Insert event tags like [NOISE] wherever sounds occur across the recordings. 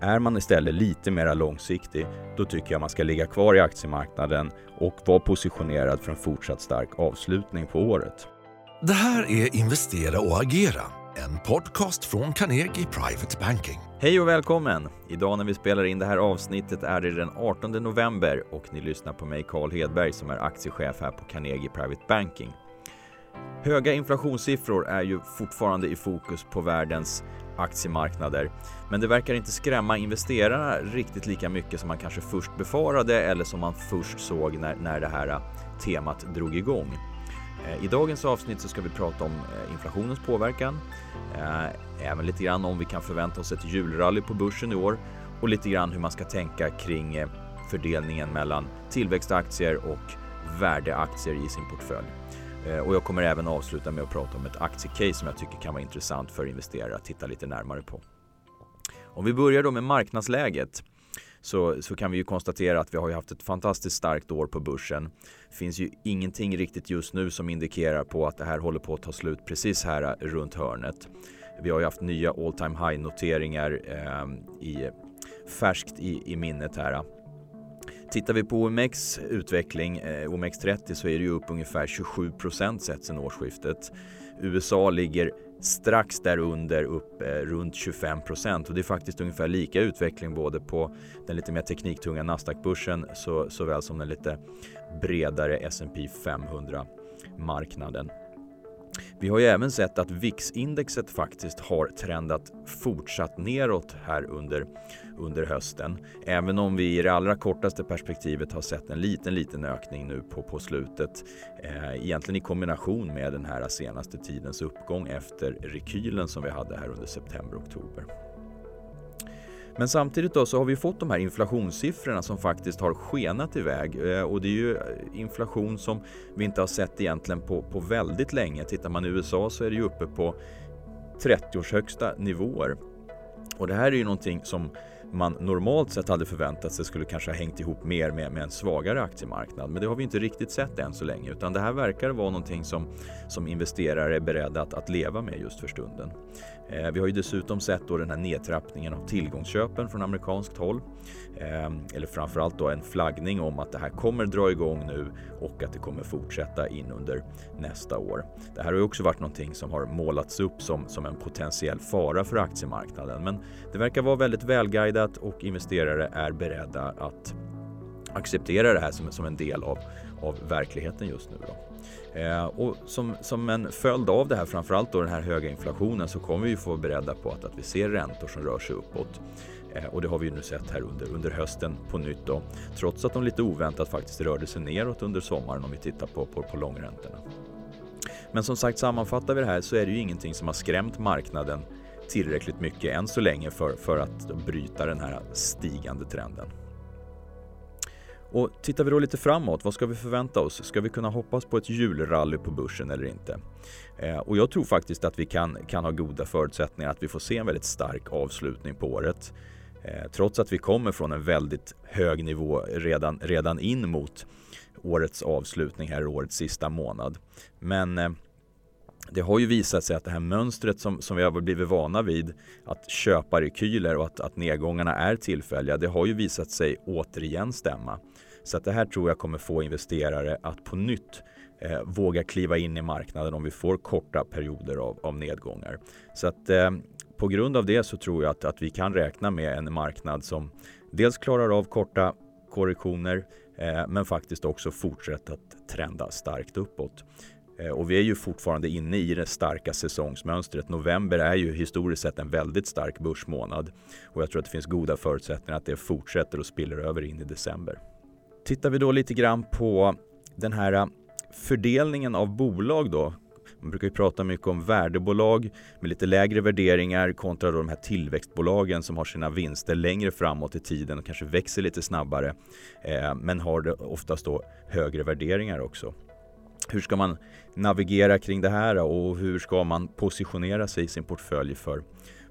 Är man istället lite mer långsiktig, då tycker jag man ska ligga kvar i aktiemarknaden och vara positionerad för en fortsatt stark avslutning på året. Det här är Investera och agera, en podcast från Carnegie Private Banking. Hej och välkommen! Idag när vi spelar in det här avsnittet är det den 18 november och ni lyssnar på mig Carl Hedberg som är aktiechef här på Carnegie Private Banking. Höga inflationssiffror är ju fortfarande i fokus på världens aktiemarknader. Men det verkar inte skrämma investerarna riktigt lika mycket som man kanske först befarade eller som man först såg när, när det här äh, temat drog igång. Äh, I dagens avsnitt så ska vi prata om äh, inflationens påverkan, även lite grann om vi kan förvänta oss ett julrally på börsen i år och lite grann hur man ska tänka kring fördelningen mellan tillväxtaktier och värdeaktier i sin portfölj. Eh, och jag kommer även avsluta med att prata om ett aktiecase som jag tycker kan vara intressant för investerare att titta lite närmare på. Om vi börjar då med marknadsläget så, så kan vi ju konstatera att vi har haft ett fantastiskt starkt år på börsen. Det finns ju ingenting riktigt just nu som indikerar på att det här håller på att ta slut precis här eh, runt hörnet. Vi har ju haft nya all time high noteringar eh, i, färskt i, i minnet här. Tittar vi på OMX utveckling, eh, OMX30, så är det ju upp ungefär 27 procent sett sedan årsskiftet. USA ligger strax därunder upp eh, runt 25 procent och det är faktiskt ungefär lika utveckling både på den lite mer tekniktunga Nasdaq-börsen så, såväl som den lite bredare S&P 500 marknaden. Vi har ju även sett att VIX-indexet faktiskt har trendat fortsatt neråt här under, under hösten. Även om vi i det allra kortaste perspektivet har sett en liten, liten ökning nu på, på slutet. Eh, egentligen i kombination med den här senaste tidens uppgång efter rekylen som vi hade här under september-oktober. Men samtidigt då så har vi fått de här inflationssiffrorna som faktiskt har skenat iväg eh, och det är ju eh, inflation som vi inte har sett egentligen på, på väldigt länge. Tittar man i USA så är det ju uppe på 30 års högsta nivåer. Och det här är ju någonting som man normalt sett hade förväntat sig skulle kanske ha hängt ihop mer med, med en svagare aktiemarknad. Men det har vi inte riktigt sett än så länge utan det här verkar vara någonting som, som investerare är beredda att, att leva med just för stunden. Eh, vi har ju dessutom sett då den här nedtrappningen av tillgångsköpen från amerikanskt håll. Eh, eller framförallt då en flaggning om att det här kommer dra igång nu och att det kommer fortsätta in under nästa år. Det här har ju också varit någonting som har målats upp som, som en potentiell fara för aktiemarknaden. Men det verkar vara väldigt välguidat och investerare är beredda att acceptera det här som, som en del av, av verkligheten just nu. Då. Eh, och som, som en följd av det här, framförallt då den här höga inflationen, så kommer vi få vara beredda på att, att vi ser räntor som rör sig uppåt. Eh, och det har vi nu sett här under, under hösten på nytt då, trots att de lite oväntat faktiskt rörde sig neråt under sommaren om vi tittar på, på, på långräntorna. Men som sagt, sammanfattar vi det här så är det ju ingenting som har skrämt marknaden tillräckligt mycket än så länge för, för att bryta den här stigande trenden. Och tittar vi då lite framåt, vad ska vi förvänta oss? Ska vi kunna hoppas på ett julrally på börsen eller inte? Eh, och jag tror faktiskt att vi kan, kan ha goda förutsättningar att vi får se en väldigt stark avslutning på året. Eh, trots att vi kommer från en väldigt hög nivå redan, redan in mot årets avslutning här, årets sista månad. Men eh, det har ju visat sig att det här mönstret som, som vi har blivit vana vid att köpa rekyler och att, att nedgångarna är tillfälliga, det har ju visat sig återigen stämma. Så att det här tror jag kommer få investerare att på nytt eh, våga kliva in i marknaden om vi får korta perioder av, av nedgångar. Så att eh, på grund av det så tror jag att, att vi kan räkna med en marknad som dels klarar av korta korrektioner eh, men faktiskt också fortsätter att trenda starkt uppåt. Eh, och vi är ju fortfarande inne i det starka säsongsmönstret. November är ju historiskt sett en väldigt stark börsmånad och jag tror att det finns goda förutsättningar att det fortsätter och spiller över in i december. Tittar vi då lite grann på den här eh, fördelningen av bolag då. Man brukar ju prata mycket om värdebolag med lite lägre värderingar kontra de här tillväxtbolagen som har sina vinster längre framåt i tiden och kanske växer lite snabbare eh, men har oftast då högre värderingar också. Hur ska man navigera kring det här och hur ska man positionera sig i sin portfölj för,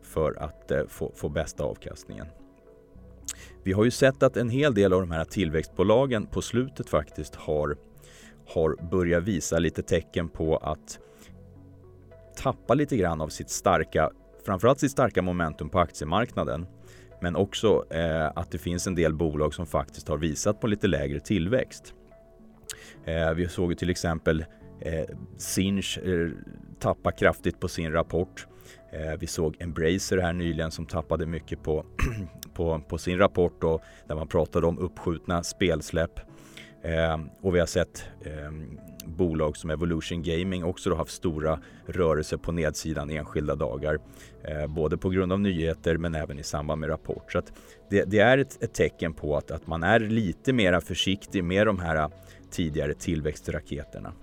för att eh, få, få bästa avkastningen? Vi har ju sett att en hel del av de här tillväxtbolagen på slutet faktiskt har, har börjat visa lite tecken på att tappa lite grann av sitt starka, framförallt sitt starka momentum på aktiemarknaden. Men också eh, att det finns en del bolag som faktiskt har visat på lite lägre tillväxt. Eh, vi såg till exempel eh, Sinch eh, tappa kraftigt på sin rapport. Eh, vi såg Embracer här nyligen som tappade mycket på, [CLEARS THROAT] på, på sin rapport och där man pratade om uppskjutna spelsläpp. Eh, och vi har sett eh, bolag som Evolution Gaming också då haft stora rörelser på nedsidan enskilda dagar. Eh, både på grund av nyheter men även i samband med rapport. Så det, det, är ett, ett, tecken på att, att man är lite mer försiktig med de här tidigare tillväxtraketerna.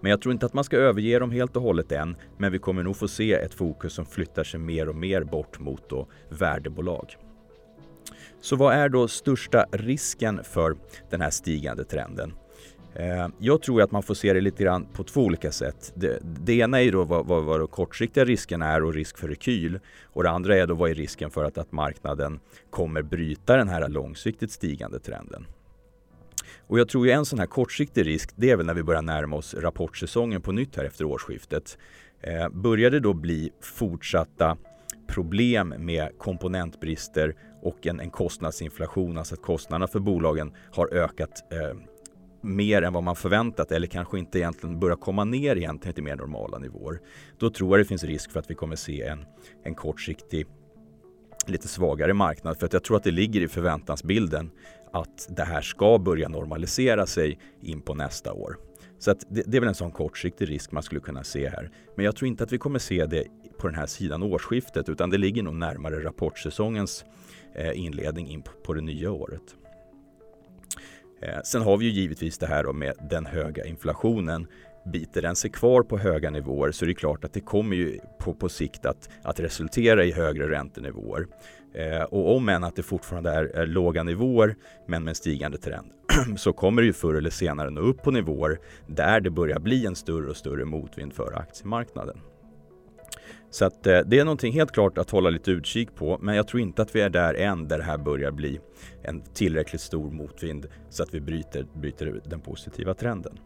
Men jag tror inte att man ska överge dem helt och hållet än, men vi kommer nog få se ett fokus som flyttar sig mer och mer bort mot då värdebolag. Så vad är då största risken för den här stigande trenden? Eh, jag tror att man får se det lite grann på två olika sätt. Det, det ena är då vad, vad, vad de kortsiktiga riskerna är och risk för rekyl. Och det andra är då vad är risken för att, att marknaden kommer bryta den här långsiktigt stigande trenden. Och jag tror ju en sån här kortsiktig risk, det är väl när vi börjar närma oss rapportsäsongen på nytt här efter årsskiftet. Eh, börjar det då bli fortsatta problem med komponentbrister och en, en kostnadsinflation, alltså att kostnaderna för bolagen har ökat eh, mer än vad man förväntat eller kanske inte egentligen börjar komma ner egentligen till mer normala nivåer. Då tror jag det finns risk för att vi kommer se en, en kortsiktig lite svagare marknad för att jag tror att det ligger i förväntansbilden att det här ska börja normalisera sig in på nästa år. Så att det, det är väl en sån kortsiktig risk man skulle kunna se här. Men jag tror inte att vi kommer se det på den här sidan årsskiftet utan det ligger nog närmare rapportsäsongens eh, inledning in på det nya året. Eh, sen har vi ju givetvis det här med den höga inflationen. Biter den sig kvar på höga nivåer så är det klart att det kommer ju på, på sikt att, att resultera i högre räntenivåer. Eh, och om än att det fortfarande är, är, låga nivåer men med en stigande trend [CLEARS THROAT] så kommer det ju förr eller senare nå upp på nivåer där det börjar bli en större och större motvind för aktiemarknaden. Så att, eh, det är någonting helt klart att hålla lite utkik på men jag tror inte att vi är där än där det här börjar bli en tillräckligt stor motvind så att vi bryter, bryter den positiva trenden.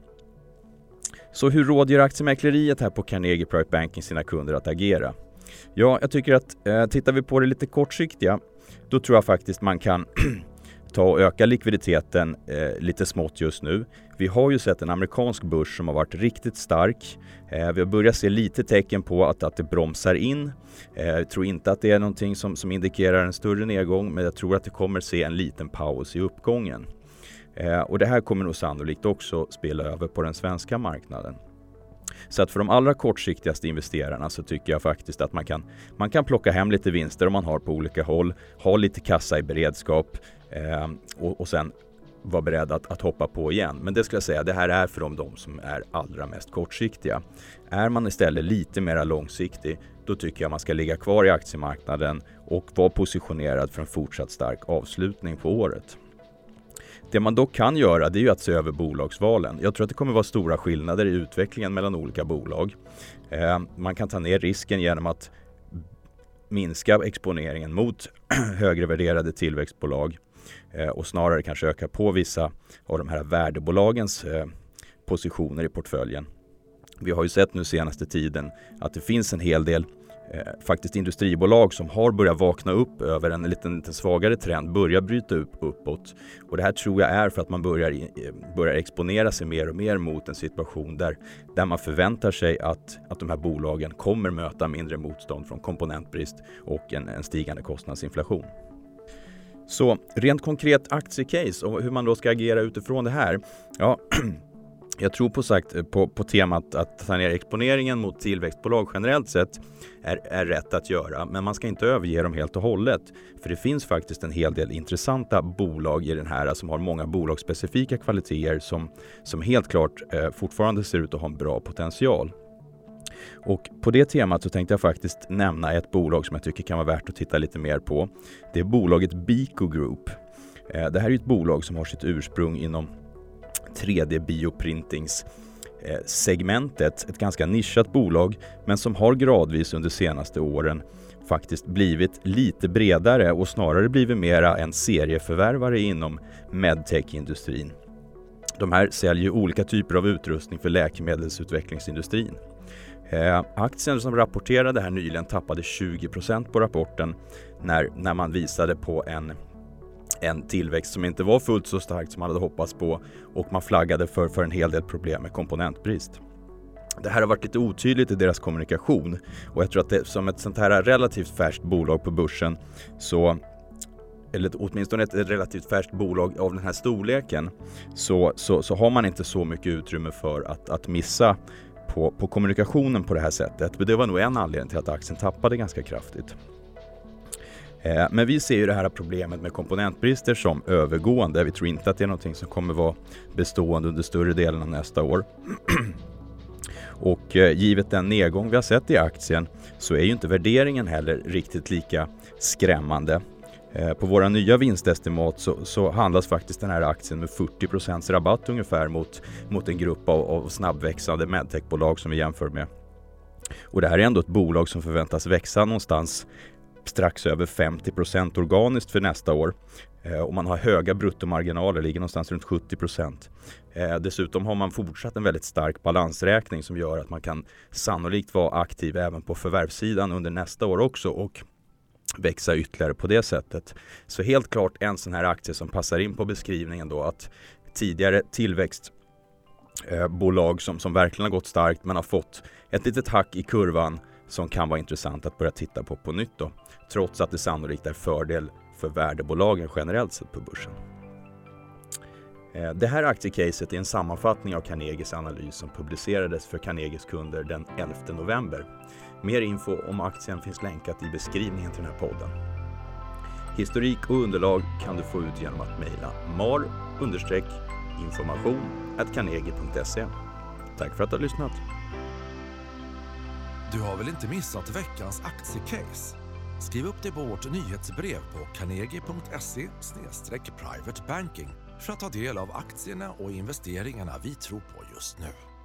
Så hur rådgör aktiemäkleriet här på Carnegie Private Banking sina kunder att agera? Ja, jag tycker att eh, tittar vi på det lite kortsiktiga, då tror jag faktiskt man kan [CLEARS THROAT] ta och öka likviditeten eh, lite smått just nu. Vi har ju sett en amerikansk börs som har varit riktigt stark. Eh, vi har börjat se lite tecken på att, att det bromsar in. Eh, jag tror inte att det är någonting som, som indikerar en större nedgång, men jag tror att det kommer se en liten paus i uppgången. Eh, och det här kommer nog sannolikt också spela över på den svenska marknaden. Så att för de allra kortsiktigaste investerarna så tycker jag faktiskt att man kan, man kan plocka hem lite vinster om man har på olika håll, ha lite kassa i beredskap eh, och, och sen vara beredd att, att, hoppa på igen. Men det skulle jag säga, det här är för de, de som är allra mest kortsiktiga. Är man istället lite mer långsiktig, då tycker jag man ska ligga kvar i aktiemarknaden och vara positionerad för en fortsatt stark avslutning på året. Det man dock kan göra det är ju att se över bolagsvalen. Jag tror att det kommer vara stora skillnader i utvecklingen mellan olika bolag. Eh, man kan ta ner risken genom att minska exponeringen mot [CLEARS THROAT] högre värderade tillväxtbolag eh, och snarare kanske öka på vissa av de här värdebolagens eh, positioner i portföljen. Vi har ju sett nu senaste tiden att det finns en hel del eh, faktiskt industribolag som har börjat vakna upp över en liten, lite svagare trend, börjar bryta upp uppåt. Och det här tror jag är för att man börjar, eh, börjar exponera sig mer och mer mot en situation där, där man förväntar sig att, att de här bolagen kommer möta mindre motstånd från komponentbrist och en, en stigande kostnadsinflation. Så rent konkret aktiecase och hur man då ska agera utifrån det här. Ja, [CLEARS THROAT] Jag tror på sagt eh, på, på temat att ta ner exponeringen mot tillväxtbolag generellt sett är, är rätt att göra, men man ska inte överge dem helt och hållet. För det finns faktiskt en hel del intressanta bolag i den här alltså, som har många bolagsspecifika kvaliteter som, som helt klart eh, fortfarande ser ut att ha en bra potential. Och på det temat så tänkte jag faktiskt nämna ett bolag som jag tycker kan vara värt att titta lite mer på. Det är bolaget Bico Group. Eh, det här är ett bolag som har sitt ursprung inom 3D-bioprintings segmentet, ett ganska nischat bolag, men som har gradvis under senaste åren faktiskt blivit lite bredare och snarare blivit mera en serieförvärvare inom medtech-industrin. De här säljer olika typer av utrustning för läkemedelsutvecklingsindustrin. Eh, aktien som rapporterade här nyligen tappade 20% på rapporten när, när man visade på en, en tillväxt som inte var fullt så stark som man hade hoppats på och man flaggade för, för en hel del problem med komponentbrist. Det här har varit lite otydligt i deras kommunikation och jag tror att det, som ett sånt här relativt färskt bolag på börsen så eller åtminstone ett relativt färskt bolag av den här storleken så, så, så har man inte så mycket utrymme för att, att missa på, på kommunikationen på det här sättet. Men det var nog en anledning till att aktien tappade ganska kraftigt. Eh, men vi ser ju det här problemet med komponentbrister som övergående. Vi tror inte att det är någonting som kommer vara bestående under större delen av nästa år. [CLEARS THROAT] Och eh, givet den nedgång vi har sett i aktien så är ju inte värderingen heller riktigt lika skrämmande. Eh, på våra nya vinstestimat så, så, handlas faktiskt den här aktien med 40% rabatt ungefär mot, mot en grupp av, av snabbväxande medtechbolag som vi jämför med. Och det här är ändå ett bolag som förväntas växa någonstans strax över 50% organiskt för nästa år. Eh, och man har höga bruttomarginaler, ligger någonstans runt 70 procent. Eh, dessutom har man fortsatt en väldigt stark balansräkning som gör att man kan sannolikt vara aktiv även på förvärvssidan under nästa år också. Och växa ytterligare på det sättet. Så helt klart en sån här aktie som passar in på beskrivningen då att tidigare tillväxtbolag eh, som, som verkligen har gått starkt men har fått ett litet hack i kurvan som kan vara intressant att börja titta på på nytt då. Trots att det sannolikt är fördel för värdebolagen generellt sett på börsen. Eh, det här aktiecaset är en sammanfattning av Carnegies analys som publicerades för Carnegies kunder den 11 november. Mer info om aktien finns länkat i beskrivningen till den här podden. Historik och underlag kan du få ut genom att mejla mar-information.carnegie.se Tack för att du har lyssnat. Du har väl inte missat veckans aktiecase? Skriv upp dig på vårt nyhetsbrev på carnegie.se privatebanking för att ta del av aktierna och investeringarna vi tror på just nu.